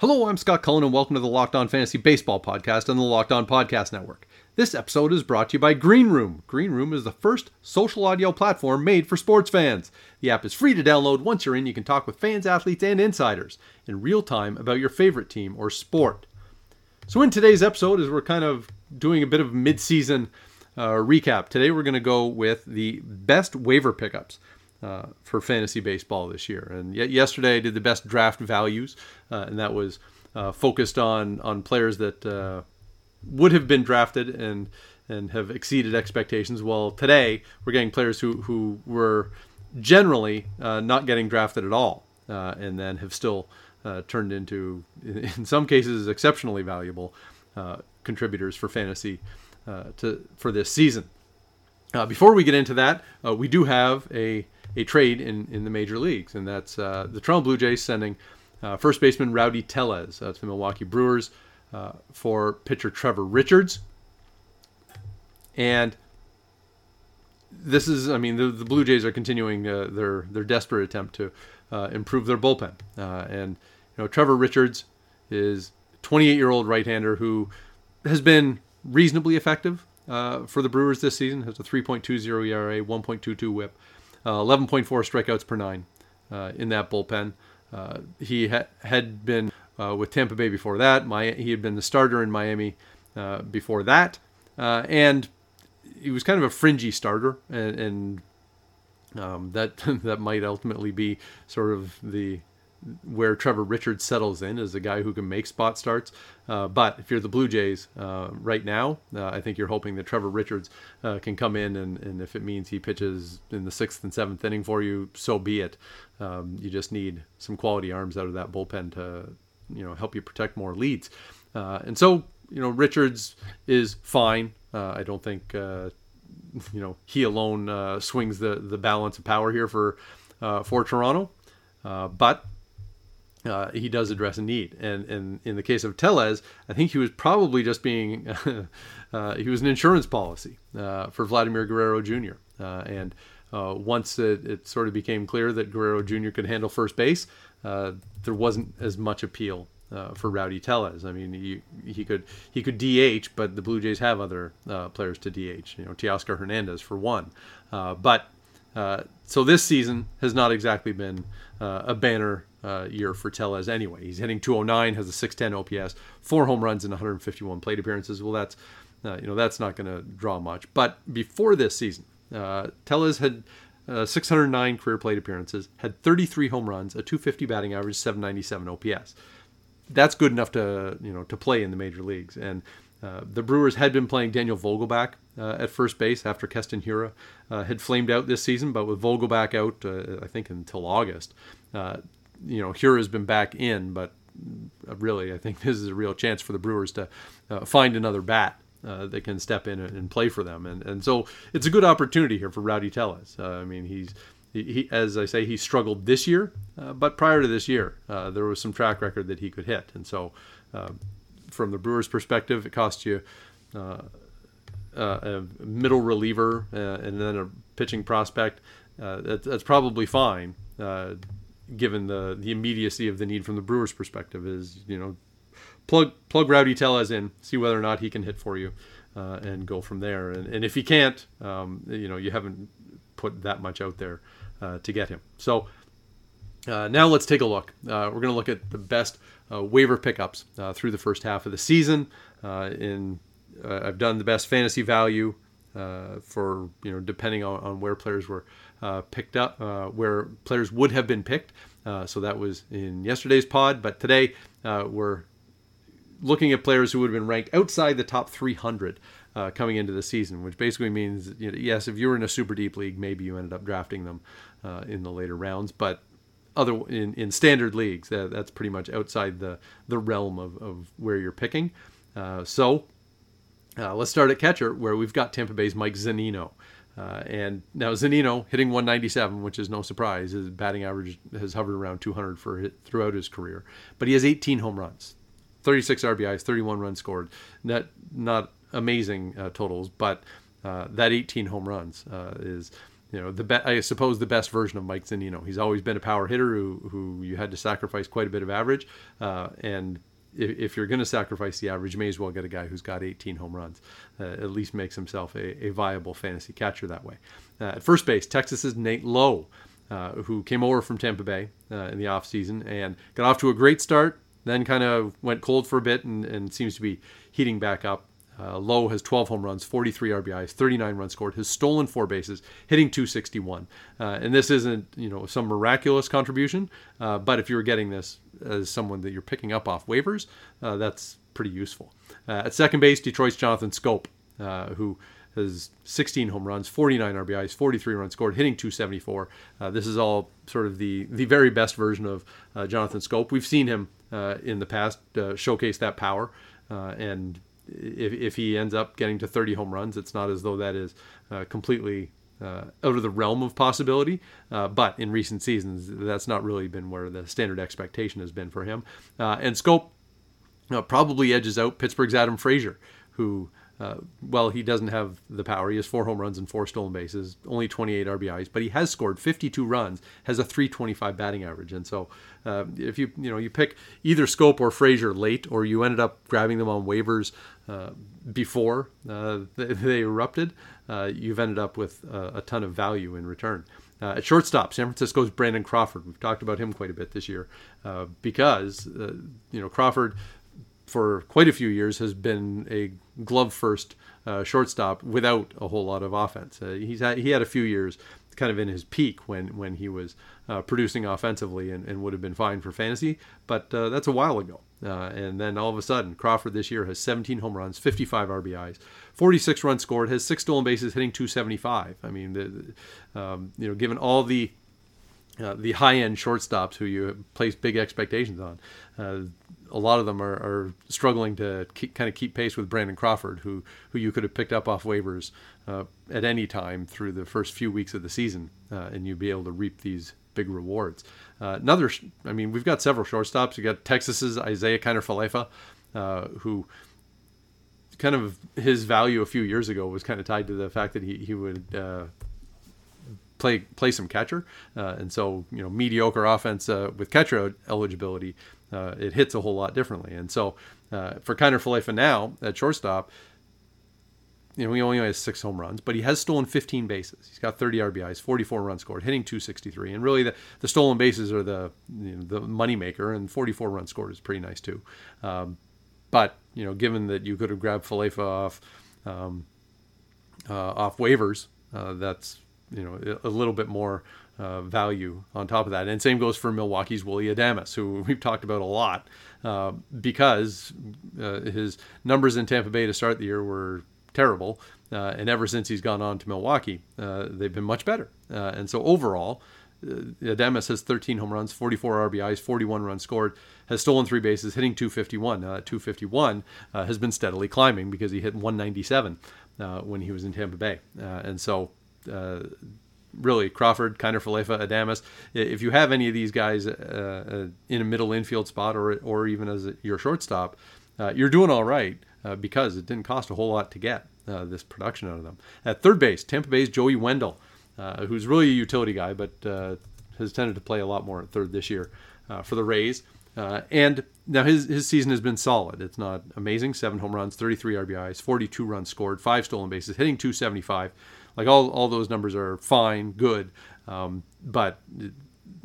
Hello, I'm Scott Cullen, and welcome to the Locked On Fantasy Baseball podcast on the Locked On Podcast Network. This episode is brought to you by Green Room. Green Room is the first social audio platform made for sports fans. The app is free to download. Once you're in, you can talk with fans, athletes, and insiders in real time about your favorite team or sport. So, in today's episode, as we're kind of doing a bit of mid-season uh, recap, today we're going to go with the best waiver pickups uh, for fantasy baseball this year. And yet yesterday I did the best draft values, uh, and that was uh, focused on on players that uh, would have been drafted and and have exceeded expectations. Well, today we're getting players who who were generally uh, not getting drafted at all, and then have still turned into, in some cases, exceptionally valuable contributors for fantasy to for this season. Before we get into that, we do have a a trade in, in the major leagues, and that's uh, the Toronto Blue Jays sending uh, first baseman Rowdy Tellez uh, to the Milwaukee Brewers uh, for pitcher Trevor Richards. And this is, I mean, the, the Blue Jays are continuing uh, their their desperate attempt to uh, improve their bullpen, and you know Trevor Richards is 28 year old right hander who has been reasonably effective for the Brewers this season. Has a 3.20 ERA, 1.22 WHIP. Uh, 11.4 strikeouts per nine uh, in that bullpen. Uh, he ha- had been with Tampa Bay before that. My- he had been the starter in Miami before that, and he was kind of a fringy starter, and, and um, that that might ultimately be sort of the where Trevor Richards settles in as a guy who can make spot starts. Uh, but if you're the Blue Jays uh, right now, uh, I think you're hoping that Trevor Richards uh, can come in, and, and if it means he pitches in the sixth and seventh inning for you, so be it. Um, you just need some quality arms out of that bullpen to, you know, help you protect more leads. Uh, and so, you know, Richards is fine. Uh, I don't think, you know, he alone swings the the balance of power here for for Toronto. but uh, he does address a need. And, and in the case of Tellez, I think he was probably just being, uh, he was an insurance policy uh, for Vladimir Guerrero Jr. Uh, and uh, once it, it, sort of became clear that Guerrero Jr. could handle first base, there wasn't as much appeal for Rowdy Tellez. I mean, he, he could he could DH, but the Blue Jays have other players to DH. You know, Teoscar Hernandez for one. but so this season has not exactly been a banner uh, year for Tellez anyway. He's hitting 209, has a 610 OPS, four home runs and 151 plate appearances. Well, that's uh, you know that's not going to draw much. But before this season, uh, Tellez had uh, 609 career plate appearances, had 33 home runs, a 250 batting average, 797 OPS. That's good enough to you know to play in the major leagues. And uh, the Brewers had been playing Daniel Vogelbach uh, at first base after Keston Hiura uh, had flamed out this season, but with Vogelbach out, uh, I think until August, uh, you know, Hiura has been back in, but really, I think this is a real chance for the Brewers to uh, find another bat uh, that can step in and play for them. And and so it's a good opportunity here for Rowdy Tellez. Uh, I mean, he's he, as I say, he struggled this year, uh, but prior to this year, uh, there was some track record that he could hit. And so, uh, from the Brewers' perspective, it cost you. a middle reliever and then a pitching prospect. That, that's probably fine given the the immediacy of the need from the Brewers' perspective, is you know plug plug Rowdy Tellez in, see whether or not he can hit for you, uh, and go from there. And, and if he can't, um, you know you haven't put that much out there uh, to get him. So uh, now let's take a look. Uh, we're going to look at the best uh, waiver pickups uh, through the first half of the season. in I've done the best fantasy value for you know depending on, on where players were uh, picked up, uh, where players would have been picked. Uh, so that was in yesterday's pod. But today uh, we're looking at players who would have been ranked outside the top 300 uh, coming into the season, which basically means, you know, yes, if you were in a super deep league, maybe you ended up drafting them in the later rounds. But other in, in standard leagues. That, that's pretty much outside the the realm of, of where you're picking. So uh, let's start at catcher, where we've got Tampa Bay's Mike Zunino. Uh, and now Zunino hitting 197, which is no surprise. His batting average has hovered around 200 for throughout his career, but he has 18 home runs, 36 RBIs, 31 runs scored. Not not amazing uh, totals, but uh, that 18 home runs uh, is you know the be- I suppose the best version of Mike Zunino. He's always been a power hitter who who you had to sacrifice quite a bit of average, uh, and if, if you're going to sacrifice the average, you may as well get a guy who's got 18 home runs. Uh, at least makes himself a, a, viable fantasy catcher that way. Uh, at first base, Texas's Nate Lowe, uh, who came over from Tampa Bay in the offseason and got off to a great start. Then kind of went cold for a bit and, and seems to be heating back up. Uh, Lowe has 12 home runs, 43 RBIs, 39 runs scored, has stolen four bases, hitting 261. Uh, and this isn't, you know, some miraculous contribution, uh, but if you're getting this as someone that you're picking up off waivers, uh, that's pretty useful. Uh, at second base, Detroit's Jonathan Schoop, uh, who has 16 home runs, 49 RBIs, 43 runs scored, hitting 274. this is all sort of the the very best version of Jonathan Schoop. We've seen him in the past showcase that power, and if, if he ends up getting to 30 home runs, it's not as though that is uh, completely uh, out of the realm of possibility. Uh, but in recent seasons, that's not really been where the standard expectation has been for him. Uh, and Schoop probably edges out Pittsburgh's Adam Frazier, who uh, well, he doesn't have the power. He has four home runs and four stolen bases, only 28 RBIs, but he has scored 52 runs, has a 325 batting average. And so, uh, if you you know you pick either Schoop or Frazier late, or you ended up grabbing them on waivers uh, before uh, they, they, erupted, uh, you've ended up with a ton of value in return. Uh, at shortstop, San Francisco's Brandon Crawford. We've talked about him quite a bit this year uh, because uh, you know Crawford for quite a few years has been a glove first uh, shortstop without a whole lot of offense. Uh, he's had, he had a few years kind of in his peak when when he was uh, producing offensively and, and, would have been fine for fantasy, but uh, that's a while ago. Uh, and then all of a sudden, Crawford this year has 17 home runs, 55 RBIs, 46 runs scored, has six stolen bases, hitting 275. I mean, the, um, you know, given all the uh, the high end shortstops who you place big expectations on. A lot of them are, are struggling to keep, kind of keep pace with Brandon Crawford, who who you could have picked up off waivers uh, at any time through the first few weeks of the season, uh, and you'd be able to reap these big rewards. Uh, another, I mean, we've got several shortstops. You got Texas's Isiah Kiner-Falefa, uh, who kind of his value a few years ago was kind of tied to the fact that he he would uh, play play some catcher, uh, and so you know mediocre offense uh, with catcher eligibility, uh, it hits a whole lot differently. And so uh, for Kiner-Falefa now at shortstop, you know he only has six home runs, but he has stolen 15 bases. He's got 30 RBIs, 44 runs scored, hitting 263, and really the, the stolen bases are the you know, the moneymaker, and 44 runs scored is pretty nice too. Um, but you know, given that you could have grabbed Falefa off um, uh, off waivers, uh, that's you know a little bit more uh, value on top of that. And same goes for Milwaukee's Willie Adames, who we've talked about a lot uh, because uh, his numbers in Tampa Bay to start the year were terrible. Uh, and ever since he's gone on to Milwaukee, uh, they've been much better. Uh, and so overall, Adames has 13 home runs, 44 RBIs, 41 runs scored, has stolen three bases, hitting 251. Now, that 251 has been steadily climbing because he hit 197 when he was in Tampa Bay. and so really Crawford, Kiner-Falefa, Adames. If you have any of these guys uh, uh, in a middle infield spot or or even as your shortstop, uh, you're doing all right uh, because it didn't cost a whole lot to get uh, this production out of them. At third base, Tampa Bay's Joey Wendle, who's really a utility guy, but has tended to play a lot more at third this year for the Rays. and now his his season has been solid. It's not amazing. Seven home runs, 33 RBIs, 42 runs scored, five stolen bases, hitting 275. Like all, all those numbers are fine, good, um, but it,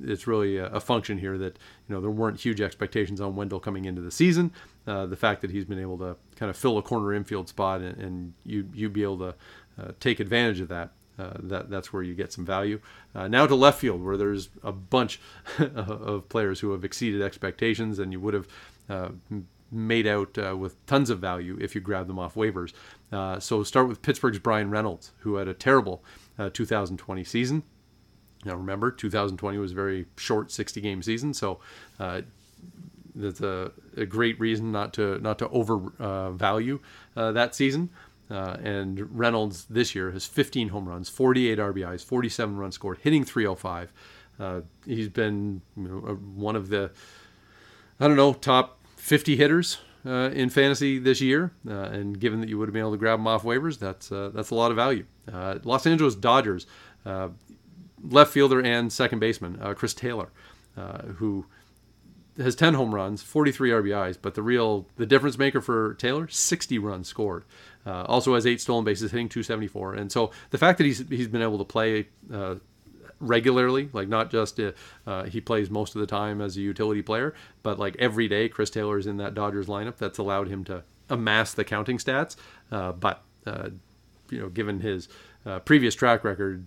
it's really a, a, function here that you know there weren't huge expectations on Wendle coming into the season. Uh, the fact that he's been able to kind of fill a corner infield spot and, and you you be able to uh, take advantage of that. Uh, that that's where you get some value. Uh, now to left field, where there's a bunch of players who have exceeded expectations, and you would have uh, made out uh, with tons of value if you grab them off waivers. Uh, so start with Pittsburgh's Bryan Reynolds, who had a terrible uh, 2020 season. Now remember, 2020 was a very short 60 game season, so uh, that's a, a, great reason not to not to overvalue uh, that season. Uh, and Reynolds this year has 15 home runs, 48 RBIs, 47 runs scored, hitting 305. Uh, he's been you know, one of the I don't know top 50 hitters uh, in fantasy this year, uh, and given that you would have been able to grab him off waivers, that's uh, that's a lot of value. Uh, Los Angeles Dodgers uh, left fielder and second baseman Chris Taylor, who has 10 home runs, 43 RBIs, but the real the difference maker for Taylor, 60 runs scored. also has eight stolen bases, hitting 274, and so the fact that he's he's been able to play regularly, like not just uh, uh, he plays most of the time as a utility player, but like every day, Chris Taylor is in that Dodgers lineup. That's allowed him to amass the counting stats. Uh, but uh, you know, given his uh, previous track record,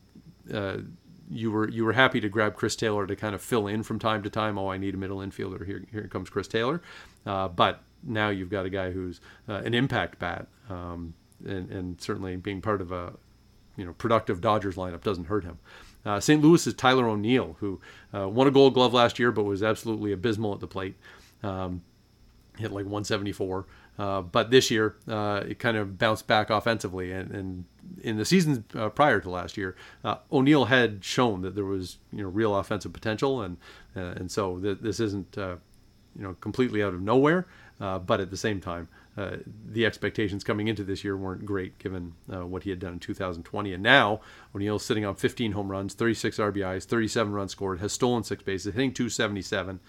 uh, you were you were happy to grab Chris Taylor to kind of fill in from time to time. Oh, I need a middle infielder. Here here comes Chris Taylor. but now you've got a guy who's an impact bat, um, and, and certainly being part of a you know productive Dodgers lineup doesn't hurt him. Uh, St. Louis is Tyler O'Neill, who uh, won a Gold Glove last year, but was absolutely abysmal at the plate. Um, hit like 174. Uh, but this year, uh, it kind of bounced back offensively. And, and in the seasons uh, prior to last year, uh, O'Neill had shown that there was you know real offensive potential, and and so th- this isn't you know completely out of nowhere. but at the same time, uh, the expectations coming into this year weren't great given uh, what he had done in 2020. And now O'Neill's sitting on 15 home runs, 36 RBIs, 37 runs scored, has stolen six bases, hitting 277.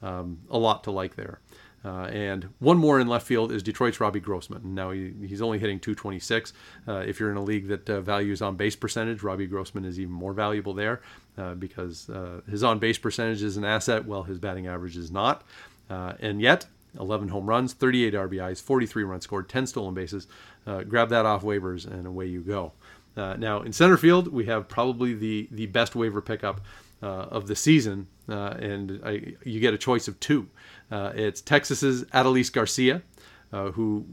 Um, a lot to like there. Uh, and one more in left field is Detroit's Robbie Grossman. Now he, he's only hitting 226. Uh, if you're in a league that uh, values on base percentage, Robbie Grossman is even more valuable there uh, because uh, his on base percentage is an asset, while his batting average is not. And yet, 11 home runs, 38 RBIs, 43 runs scored, 10 stolen bases. Uh, grab that off waivers, and away you go. Uh, now in center field, we have probably the the best waiver pickup uh, of the season, uh, and I, you get a choice of two. Uh, it's Texas's Adolis Garcia, uh, who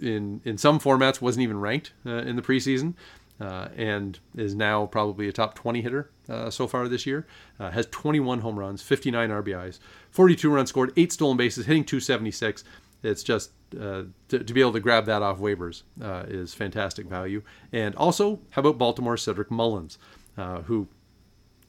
in in some formats wasn't even ranked in the preseason uh, and is now probably a top 20 hitter uh, so far this year. Uh, has 21 home runs, 59 RBIs, 42 runs scored, eight stolen bases, hitting 276. It's just uh, to, to, be able to grab that off waivers uh, is fantastic value. And also, how about Baltimore Cedric Mullins, uh, who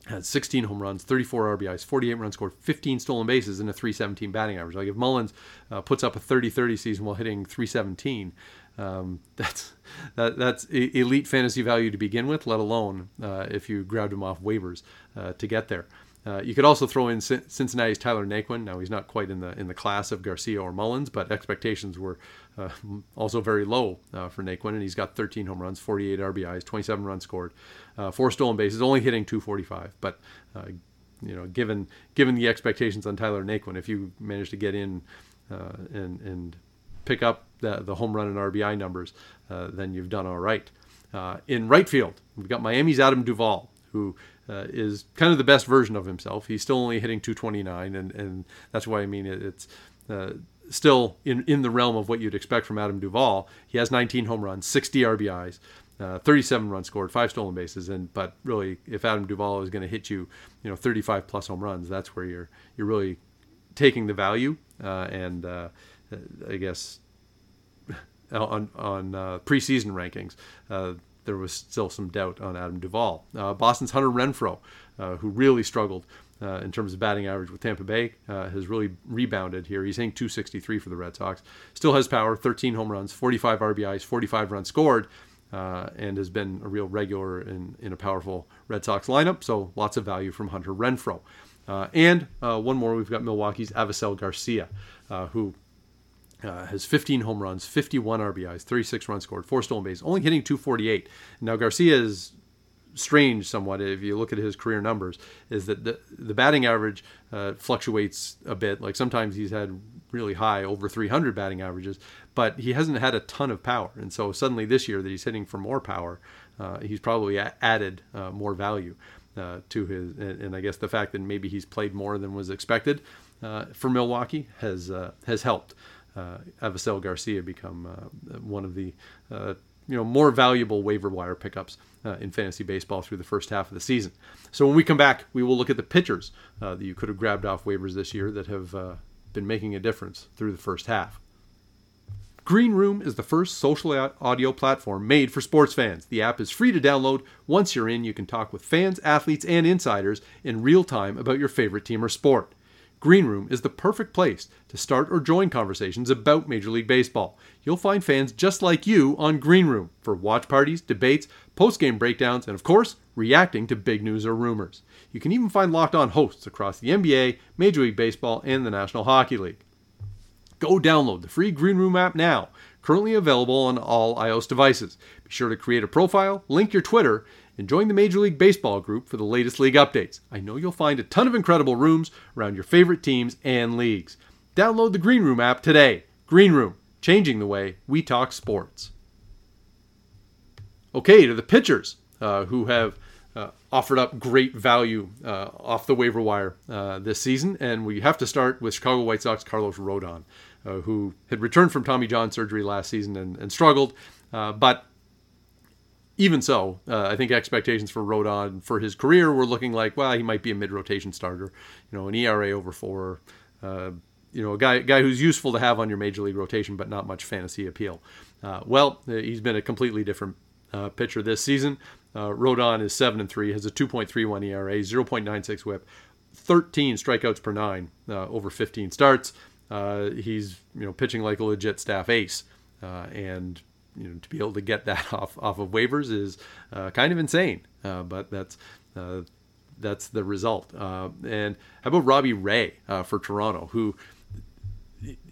had 16 home runs, 34 RBIs, 48 runs scored, 15 stolen bases, and a 317 batting average. Like if Mullins uh, puts up a 30-30 season while hitting 317, um, that's that, that's elite fantasy value to begin with. Let alone uh, if you grabbed him off waivers uh, to get there. Uh, you could also throw in Cincinnati's Tyler Naquin. Now he's not quite in the in the class of Garcia or Mullins, but expectations were uh, also very low uh, for Naquin, and he's got 13 home runs, 48 RBIs, 27 runs scored, uh, four stolen bases, only hitting 245. But you know, given given the expectations on Tyler Naquin, if you manage to get in and and pick up the, the home run and RBI numbers, uh, then you've done all right. Uh, in right field, we've got Miami's Adam Duvall, who uh, is kind of the best version of himself. He's still only hitting 229, and, and that's why I mean it, it's uh, still in, in the realm of what you'd expect from Adam Duvall. He has 19 home runs, 60 RBIs. Uh, 37 runs scored, five stolen bases, and but really, if Adam Duvall is going to hit you, you know, 35 plus home runs, that's where you're you're really taking the value. Uh, and I guess on on uh, preseason rankings, uh, there was still some doubt on Adam Duvall. Uh, Boston's Hunter Renfroe, uh, who really struggled uh, in terms of batting average with Tampa Bay, uh, has really rebounded here. He's hitting 263 for the Red Sox. Still has power, 13 home runs, 45 RBIs, 45 runs scored. and has been a real regular in, in a powerful Red Sox lineup, so lots of value from Hunter Renfroe. and one more, we've got Milwaukee's Avisail Garcia, who uh, has 15 home runs, 51 RBIs, 36 runs scored, four stolen bases, only hitting 248. Now Garcia is strange somewhat if you look at his career numbers. Is that the the batting average uh, fluctuates a bit. Like sometimes he's had really high, over 300 batting averages, but he hasn't had a ton of power. And so suddenly this year that he's hitting for more power, uh, he's probably a- added uh, more value. Uh, to his, and, and, I guess the fact that maybe he's played more than was expected uh, for Milwaukee has has helped uh, Avisail Garcia become uh, one of the uh, you know more valuable waiver wire pickups uh, in fantasy baseball through the first half of the season. So when we come back, we will look at the pitchers uh, that you could have grabbed off waivers this year that have uh, been making a difference through the first half. Green Room is the first social audio platform made for sports fans. The app is free to download. Once you're in, you can talk with fans, athletes, and insiders in real time about your favorite team or sport. Green Room is the perfect place to start or join conversations about Major League Baseball. You'll find fans just like you on Green Room for watch parties, debates, post game breakdowns, and of course, reacting to big news or rumors. You can even find locked on hosts across the NBA, Major League Baseball, and the National Hockey League. Go download the free Green Room app now, currently available on all iOS devices. Be sure to create a profile, link your Twitter, and join the Major League Baseball group for the latest league updates. I know you'll find a ton of incredible rooms around your favorite teams and leagues. Download the Green Room app today. Green Room, changing the way we talk sports. Okay, to the pitchers uh, who have uh, offered up great value uh, off the waiver wire uh, this season, and we have to start with Chicago White Sox Carlos Rodon, uh, who had returned from Tommy John surgery last season and, and struggled, uh, but even so, uh, I think expectations for Rodon for his career were looking like, well, he might be a mid-rotation starter, you know, an ERA over four, uh, you know, a guy guy who's useful to have on your major league rotation, but not much fantasy appeal. Uh, well, uh, he's been a completely different uh, pitcher this season. Uh, Rodon is seven and three, has a 2.31 ERA, 0.96 WHIP, 13 strikeouts per nine over 15 starts. he's you know pitching like a legit staff ace, and you know to be able to get that off off of waivers is uh, kind of insane. Uh, but that's uh, that's the result. Uh, and how about Robbie Ray uh, for Toronto, who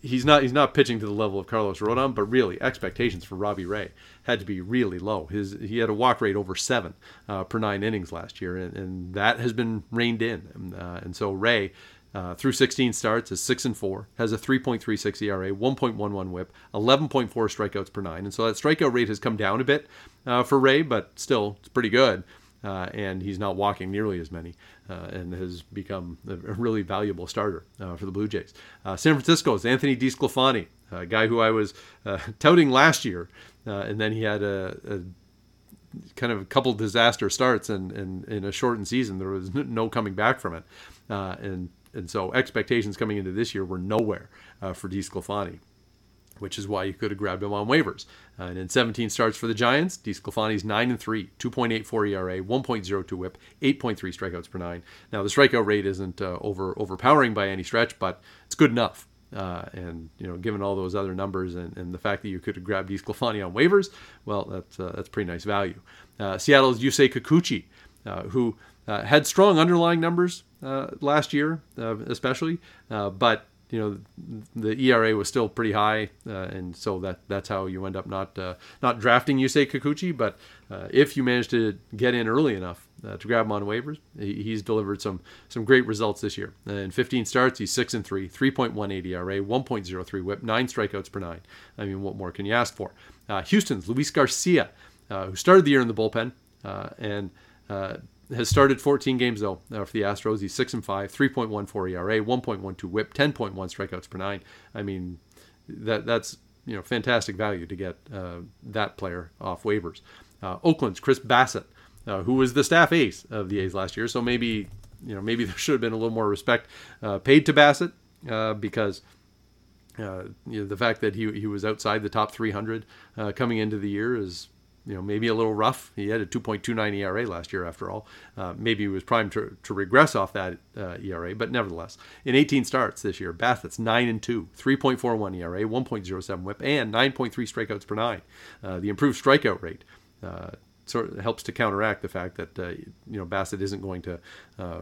he's not he's not pitching to the level of Carlos Rodon, but really expectations for Robbie Ray had to be really low. His he had a walk rate over seven uh, per nine innings last year, and, and that has been reined in. And, and so Ray uh, through 16 starts is 6 and 4, has a 3.36 ERA, 1.11 whip, 11.4 strikeouts per 9. And so that strikeout rate has come down a bit uh, for Ray, but still it's pretty good. Uh, and he's not walking nearly as many uh, and has become a really valuable starter uh, for the Blue Jays. Uh, San Francisco's Anthony DeSclafani, a guy who I was touting last year, and then he had a, a kind of a couple disaster starts and, and in a shortened season there was no coming back from it uh, and and so expectations coming into this year were nowhere uh, for DeSclafani, which is why you could have grabbed him on waivers. Uh, and in 17 starts for the Giants, DeSclafani's 9 and 3, 2.84 ERA, 1.02 WHIP, 8.3 strikeouts per nine. Now the strikeout rate isn't uh, over overpowering by any stretch, but it's good enough. Uh, and you know, given all those other numbers and, and the fact that you could have grabbed DeSclafani on waivers, well, that's uh, that's pretty nice value. Uh, Seattle's Yusei Kikuchi, uh, who uh, had strong underlying numbers uh, last year, uh, especially, uh, but you know the ERA was still pretty high, uh, and so that that's how you end up not uh, not drafting Yusei Kikuchi. But if you manage to get in early enough to grab him on waivers, he, he's delivered some some great results this year. in 15 starts, he's six and three, 3.18 ERA, 1.03 WHIP, nine strikeouts per nine. I mean, what more can you ask for? Houston's Luis Garcia, who started the year in the bullpen and has started 14 games though uh, for the Astros. He's six and five, 3.14 ERA, 1.12 WHIP, 10.1 strikeouts per nine. I mean, that that's you know fantastic value to get uh, that player off waivers. Uh, Oakland's Chris Bassitt, uh, who was the staff ace of the A's last year, so maybe you know maybe there should have been a little more respect uh, paid to Bassitt uh, because. You know, the fact that he, he was outside the top 300 coming into the year is you know, maybe a little rough. He had a 2.29 ERA last year, after all. Uh, maybe he was primed to, to regress off that uh, ERA, but nevertheless, in 18 starts this year, Bassitt's 9 and 2, 3.41 ERA, 1.07 WHIP, and 9.3 strikeouts per nine. Uh, the improved strikeout rate uh, sort of helps to counteract the fact that uh, you know Bassitt isn't going to uh,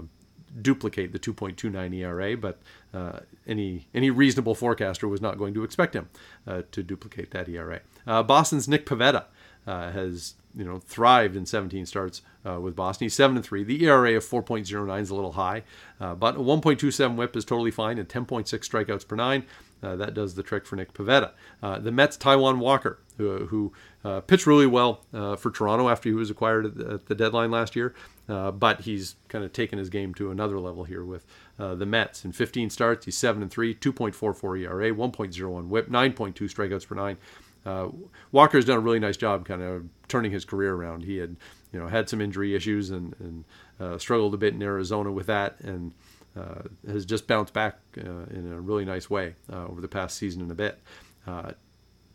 duplicate the 2.29 ERA, but uh, any any reasonable forecaster was not going to expect him uh, to duplicate that ERA. Uh, Boston's Nick Pivetta uh, has you know thrived in 17 starts uh, with Boston. He's seven and three. The ERA of 4.09 is a little high, uh, but a 1.27 WHIP is totally fine, and 10.6 strikeouts per nine. Uh, that does the trick for Nick Pivetta. Uh, the Mets' Taijuan Walker, who, who uh, pitched really well for Toronto after he was acquired at the, at the deadline last year, but he's kind of taken his game to another level here with the Mets. In 15 starts, he's seven and three, 2.44 ERA, 1.01 WHIP, 9.2 strikeouts per nine. Uh, Walker's done a really nice job kind of turning his career around. He had, you know, had some injury issues and, and uh, struggled a bit in Arizona with that, and uh, has just bounced back uh, in a really nice way uh, over the past season and a bit. Uh,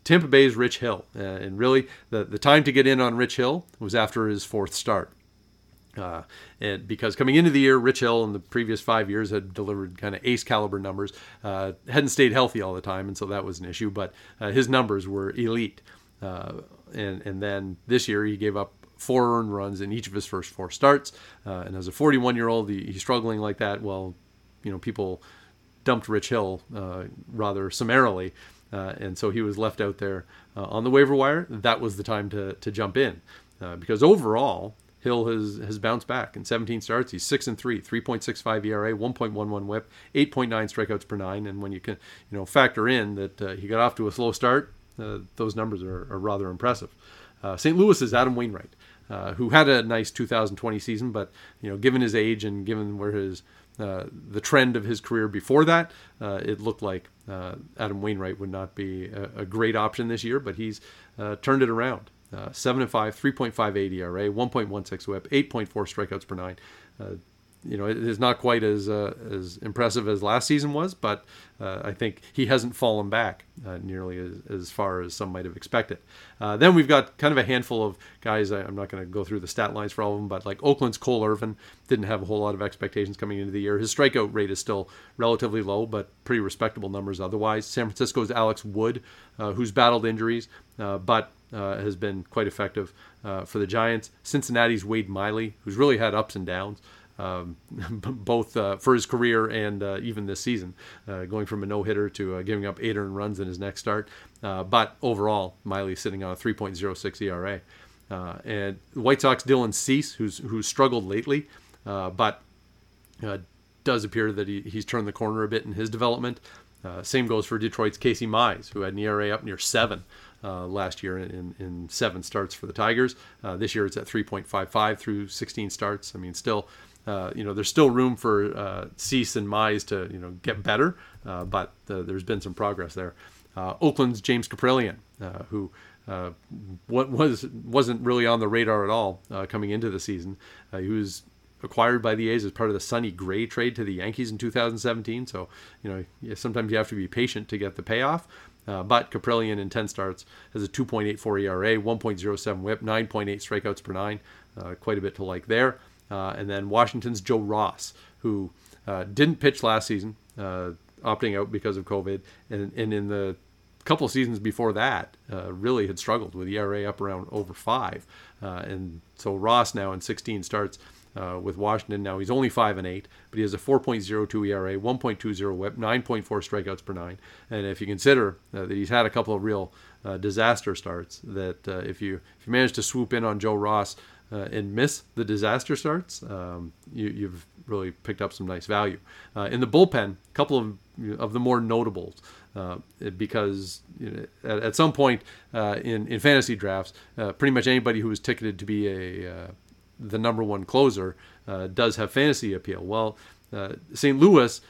Tampa Bay's Rich Hill, and really the the time to get in on Rich Hill was after his fourth start. Uh, and because coming into the year, Rich Hill in the previous five years had delivered kind of ace caliber numbers, uh, hadn't stayed healthy all the time, and so that was an issue. But uh, his numbers were elite. Uh, and and then this year he gave up four earned runs in each of his first four starts. Uh, and as a 41 year old, he, he's struggling like that. Well, you know, people dumped Rich Hill uh, rather summarily. and so he was left out there on the waiver wire. That was the time to, to jump in. because overall, Hill has has bounced back in 17 starts. He's six and three, 3.65 ERA, 1.11 WHIP, 8.9 strikeouts per nine. And when you can you know factor in that uh, he got off to a slow start, uh, those numbers are, are rather impressive. Uh, St. Louis is Adam Wainwright, uh, who had a nice 2020 season, but you know given his age and given where his uh, the trend of his career before that, uh, it looked like Adam Wainwright would not be a, a, great option this year, but he's turned it around. Uh, 7 and 5, 3.58 ERA, 1.16 whip, 8.4 strikeouts per nine. Uh, you know, it is not quite as uh, as impressive as last season was, but uh, I think he hasn't fallen back uh, nearly as, as far as some might have expected. Uh, then we've got kind of a handful of guys. I, am not going to go through the stat lines for all of them, but like Oakland's Cole Irvin didn't have a whole lot of expectations coming into the year. His strikeout rate is still relatively low, but pretty respectable numbers otherwise. San Francisco's Alex Wood, who's battled injuries, uh, has been quite effective for the Giants. Cincinnati's Wade Miley, who's really had ups and downs um, both uh, for his career and uh, even this season, uh, going from a no hitter to uh, giving up eight earned runs in his next start. Uh, but overall, Miley's sitting on a 3.06 ERA. Uh, and White Sox Dylan Cease, who's who's struggled lately, but does appear that he, he's turned the corner a bit in his development. same goes for Detroit's Casey Mize, who had an ERA up near seven. Uh, last year in, in seven starts for the Tigers. Uh, this year it's at 3.55 through 16 starts. I mean, still uh, you know, there's still room for uh, Cease and Mize to, you know, get better, uh, but uh, there's been some progress there. Uh, Oakland's James Kaprielian, uh, who what was wasn't really on the radar at all coming into the season. he was acquired by the A's as part of the Sonny Gray trade to the Yankees in 2017. So, you know, sometimes you have to be patient to get the payoff. Uh, but Kaprielian in 10 starts has a 2.84 ERA, 1.07 whip, 9.8 strikeouts per nine. Uh, quite a bit to like there. Uh, and then Washington's Joe Ross, who uh, didn't pitch last season, uh, opting out because of COVID, and, and in the couple seasons before that, uh, really had struggled with ERA up around over five. And so Ross now in 16 starts. Uh, with Washington now, he's only five and eight, but he has a 4.02 ERA, 1.20 WHIP, 9.4 strikeouts per nine. And if you consider that he's had a couple of real disaster starts, that if you if you manage to swoop in on Joe Ross uh, and miss the disaster starts, um, you, have really picked up some nice value. Uh, in the bullpen, a couple of of the more notables, uh, because you know, at, at, some point uh, in in fantasy drafts, uh, pretty much anybody who was ticketed to be a uh, the number one closer does have fantasy appeal. Well, St. Louis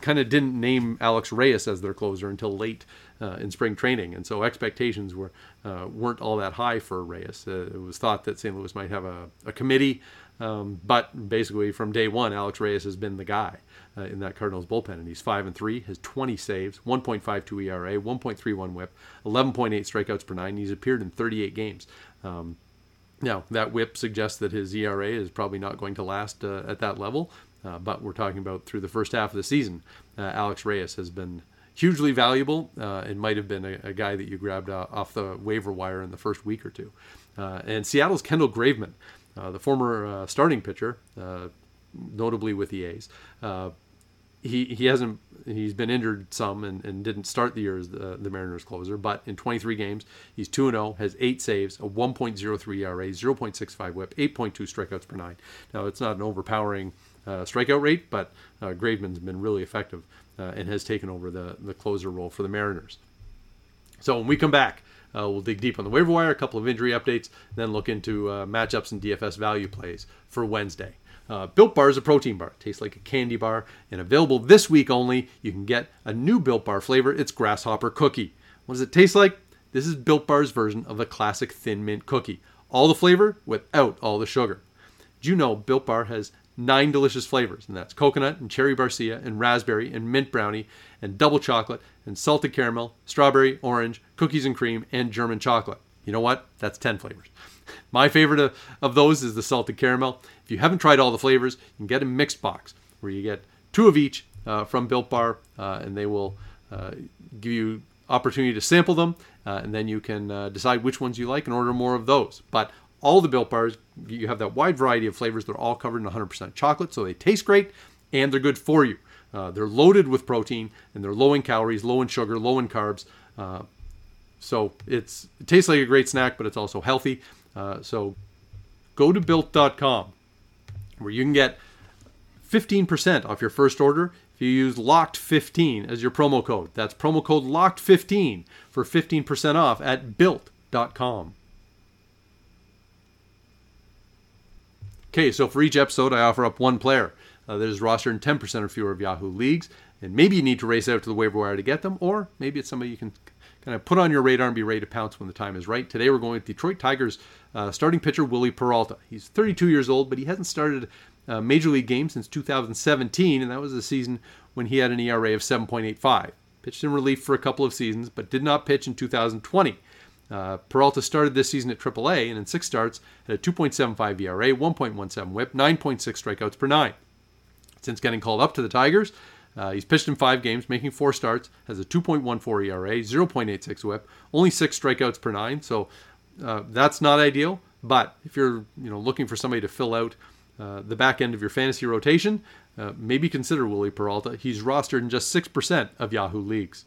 kind of didn't name Alex Reyes as their closer until late uh, in spring training, and so expectations were uh, weren't all that high for Reyes. Uh, it was thought that St. Louis might have a, a committee, um, but basically from day one, Alex Reyes has been the guy uh, in that Cardinals bullpen, and he's five and three, has 20 saves, 1.52 ERA, 1.31 WHIP, 11.8 strikeouts per nine. He's appeared in 38 games. Um, now that WHIP suggests that his ERA is probably not going to last uh, at that level, uh, but we're talking about through the first half of the season, Alex Reyes has been hugely valuable uh, and might have been a, a, guy that you grabbed uh, off the waiver wire in the first week or two. Uh, and Seattle's Kendall Graveman, uh, the former uh, starting pitcher, uh, notably with the A's. He, he hasn't he's been injured some and, and didn't start the year as the, the Mariners closer, but in 23 games he's 2 0, has eight saves, a 1.03 ERA, 0.65 WHIP, 8.2 strikeouts per nine. Now it's not an overpowering strikeout rate, but Graveman's been really effective uh, and has taken over the, the closer role for the Mariners. So when we come back, uh, we'll dig deep on the waiver wire, a couple of injury updates, then look into uh, matchups and DFS value plays for Wednesday. Uh, Built Bar is a protein bar. It tastes like a candy bar and available this week only. You can get a new Built Bar flavor. It's grasshopper cookie. What does it taste like? This is Built Bar's version of the classic Thin Mint cookie. All the flavor without all the sugar. Do you know Built Bar has nine delicious flavors, and that's coconut and cherry barcia and raspberry and mint brownie and double chocolate and salted caramel, strawberry, orange, cookies and cream, and German chocolate. You know what? That's 10 flavors. My favorite of, of those is the salted caramel. If you haven't tried all the flavors, you can get a mixed box where you get two of each uh, from Built Bar, uh, and they will uh, give you opportunity to sample them, uh, and then you can uh, decide which ones you like and order more of those. But all the Built Bars, you have that wide variety of flavors. They're all covered in 100% chocolate, so they taste great and they're good for you. Uh, they're loaded with protein and they're low in calories, low in sugar, low in carbs. So it's it tastes like a great snack, but it's also healthy. Uh, so go to built.com where you can get 15% off your first order if you use locked15 as your promo code. That's promo code locked15 for 15% off at built.com. Okay, so for each episode, I offer up one player uh, that is rostered in 10% or fewer of Yahoo leagues. And maybe you need to race out to the waiver wire to get them, or maybe it's somebody you can kind of put on your radar and be ready to pounce when the time is right. Today we're going with Detroit Tigers uh, starting pitcher Wily Peralta. He's 32 years old, but he hasn't started a major league game since 2017, and that was the season when he had an ERA of 7.85. Pitched in relief for a couple of seasons, but did not pitch in 2020. Uh, Peralta started this season at AAA, and in six starts had a 2.75 ERA, 1.17 WHIP, 9.6 strikeouts per nine. Since getting called up to the Tigers, uh, he's pitched in five games, making four starts, has a 2.14 ERA, 0.86 WHIP, only six strikeouts per nine. So uh, that's not ideal. But if you're you know looking for somebody to fill out uh, the back end of your fantasy rotation, uh, maybe consider Wily Peralta. He's rostered in just six percent of Yahoo leagues.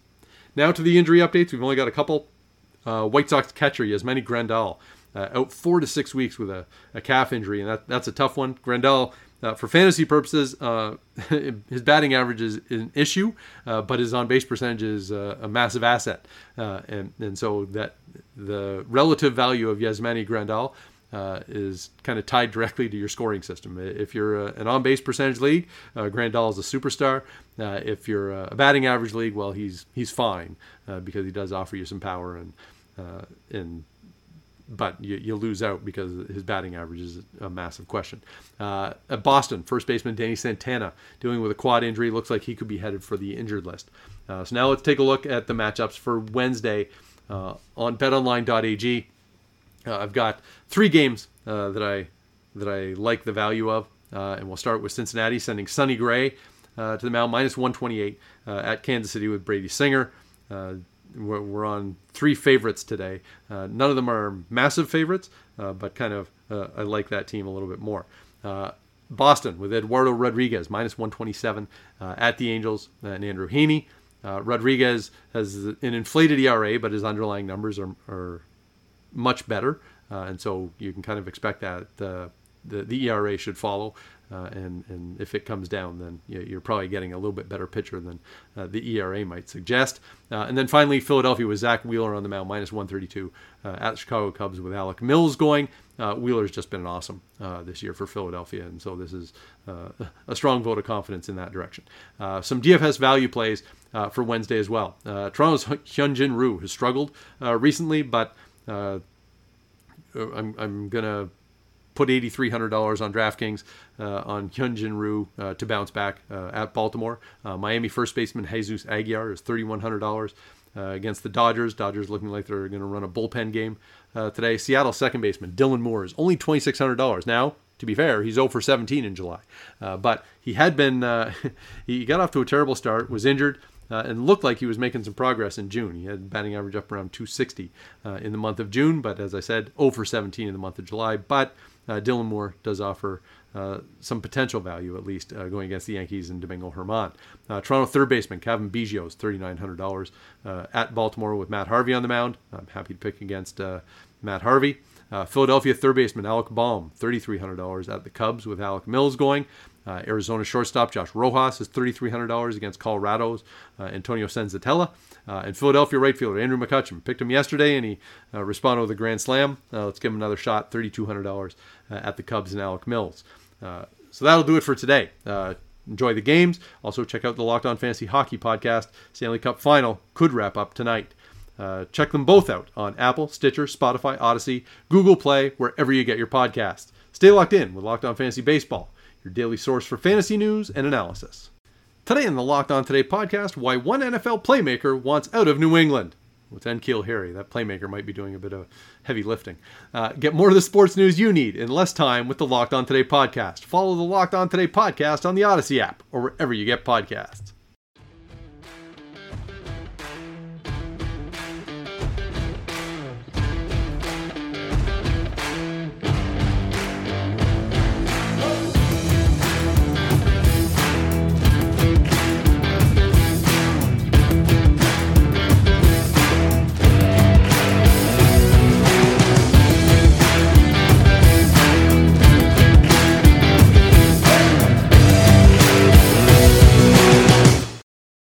Now to the injury updates. We've only got a couple. Uh, White Sox catcher Yasmani Grandal uh, out four to six weeks with a, a calf injury, and that, that's a tough one. Grandal, uh, for fantasy purposes, uh, his batting average is an issue, uh, but his on base percentage is uh, a massive asset, and and so that the relative value of Yasmani Grandal. is kind of tied directly to your scoring system. If you're an on base percentage league, Grandal is a superstar. if you're a batting average league, well, he's he's fine because he does offer you some power and uh, and but you, you, lose out because his batting average is a massive question. Uh, at Boston, first baseman Danny Santana dealing with a quad injury looks like he could be headed for the injured list. Uh, so now let's take a look at the matchups for Wednesday uh, on BetOnline.ag. Uh, I've got three games uh, that I that I like the value of, and we'll start with Cincinnati sending Sonny Gray to the mound minus 128 at Kansas City with Brady Singer. We're, on three favorites today. Uh, none of them are massive favorites, uh, but kind of uh, I like that team a little bit more. Uh, Boston with Eduardo Rodriguez minus 127 uh, at the Angels and Andrew Heaney. Uh, Rodriguez has an inflated ERA, but his underlying numbers are, are much better, and so you can kind of expect that the, the ERA should follow. Uh, and and if it comes down, then you're probably getting a little bit better pitcher than uh, the ERA might suggest. Uh, and then finally, Philadelphia with Zack Wheeler on the mound, minus 132 uh, at the Chicago Cubs with Alec Mills going. Uh, Wheeler's just been awesome uh, this year for Philadelphia, and so this is a strong vote of confidence in that direction. some DFS value plays for Wednesday as well. Toronto's Hyunjin Ryu has struggled recently, but I'm, I'm gonna put $8,300 on DraftKings uh, on Hyunjin Ryu uh, to bounce back uh, at Baltimore. Uh, Miami first baseman Jesus Aguilar is $3,100 uh, against the Dodgers. Dodgers looking like they're going to run a bullpen game uh, today. Seattle second baseman Dylan Moore is only $2,600. Now, to be fair, he's 0 for 17 in July. but he had been, he got off to a terrible start, was injured, uh, and looked like he was making some progress in June. He had batting average up around 260 uh, in the month of June, but as I said, 0 for 17 in the month of July. But uh, Dylan Moore does offer uh, some potential value, at least, uh, going against the Yankees and Domingo Germán. Uh, Toronto third baseman Cavan Biggio is $3,900 uh, at Baltimore with Matt Harvey on the mound. I'm happy to pick against uh, Matt Harvey. Philadelphia third baseman Alec Bohm, $3,300 at the Cubs with Alec Mills going. Uh, Arizona shortstop Josh Rojas is $3,300 against Colorado's uh, Antonio Senzatela. Uh, and Philadelphia right fielder Andrew McCutchen picked him yesterday and he uh, responded with a grand slam. Uh, let's give him another shot, $3,200 uh, at the Cubs and Alec Mills. so that'll do it for today. enjoy the games. Also, check out the Locked On Fantasy Hockey podcast. Stanley Cup final could wrap up tonight. Check them both out on Apple, Stitcher, Spotify, Odyssey, Google Play, wherever you get your podcasts. Stay locked in with Locked On Fantasy Baseball, your daily source for fantasy news and analysis. Today in the Locked On Today podcast, why one NFL playmaker wants out of New England. With N'Keal Harry, that playmaker might be doing a bit of heavy lifting. Uh, get more of the sports news you need in less time with the Locked On Today podcast. Follow the Locked On Today podcast on the Odyssey app or wherever you get podcasts.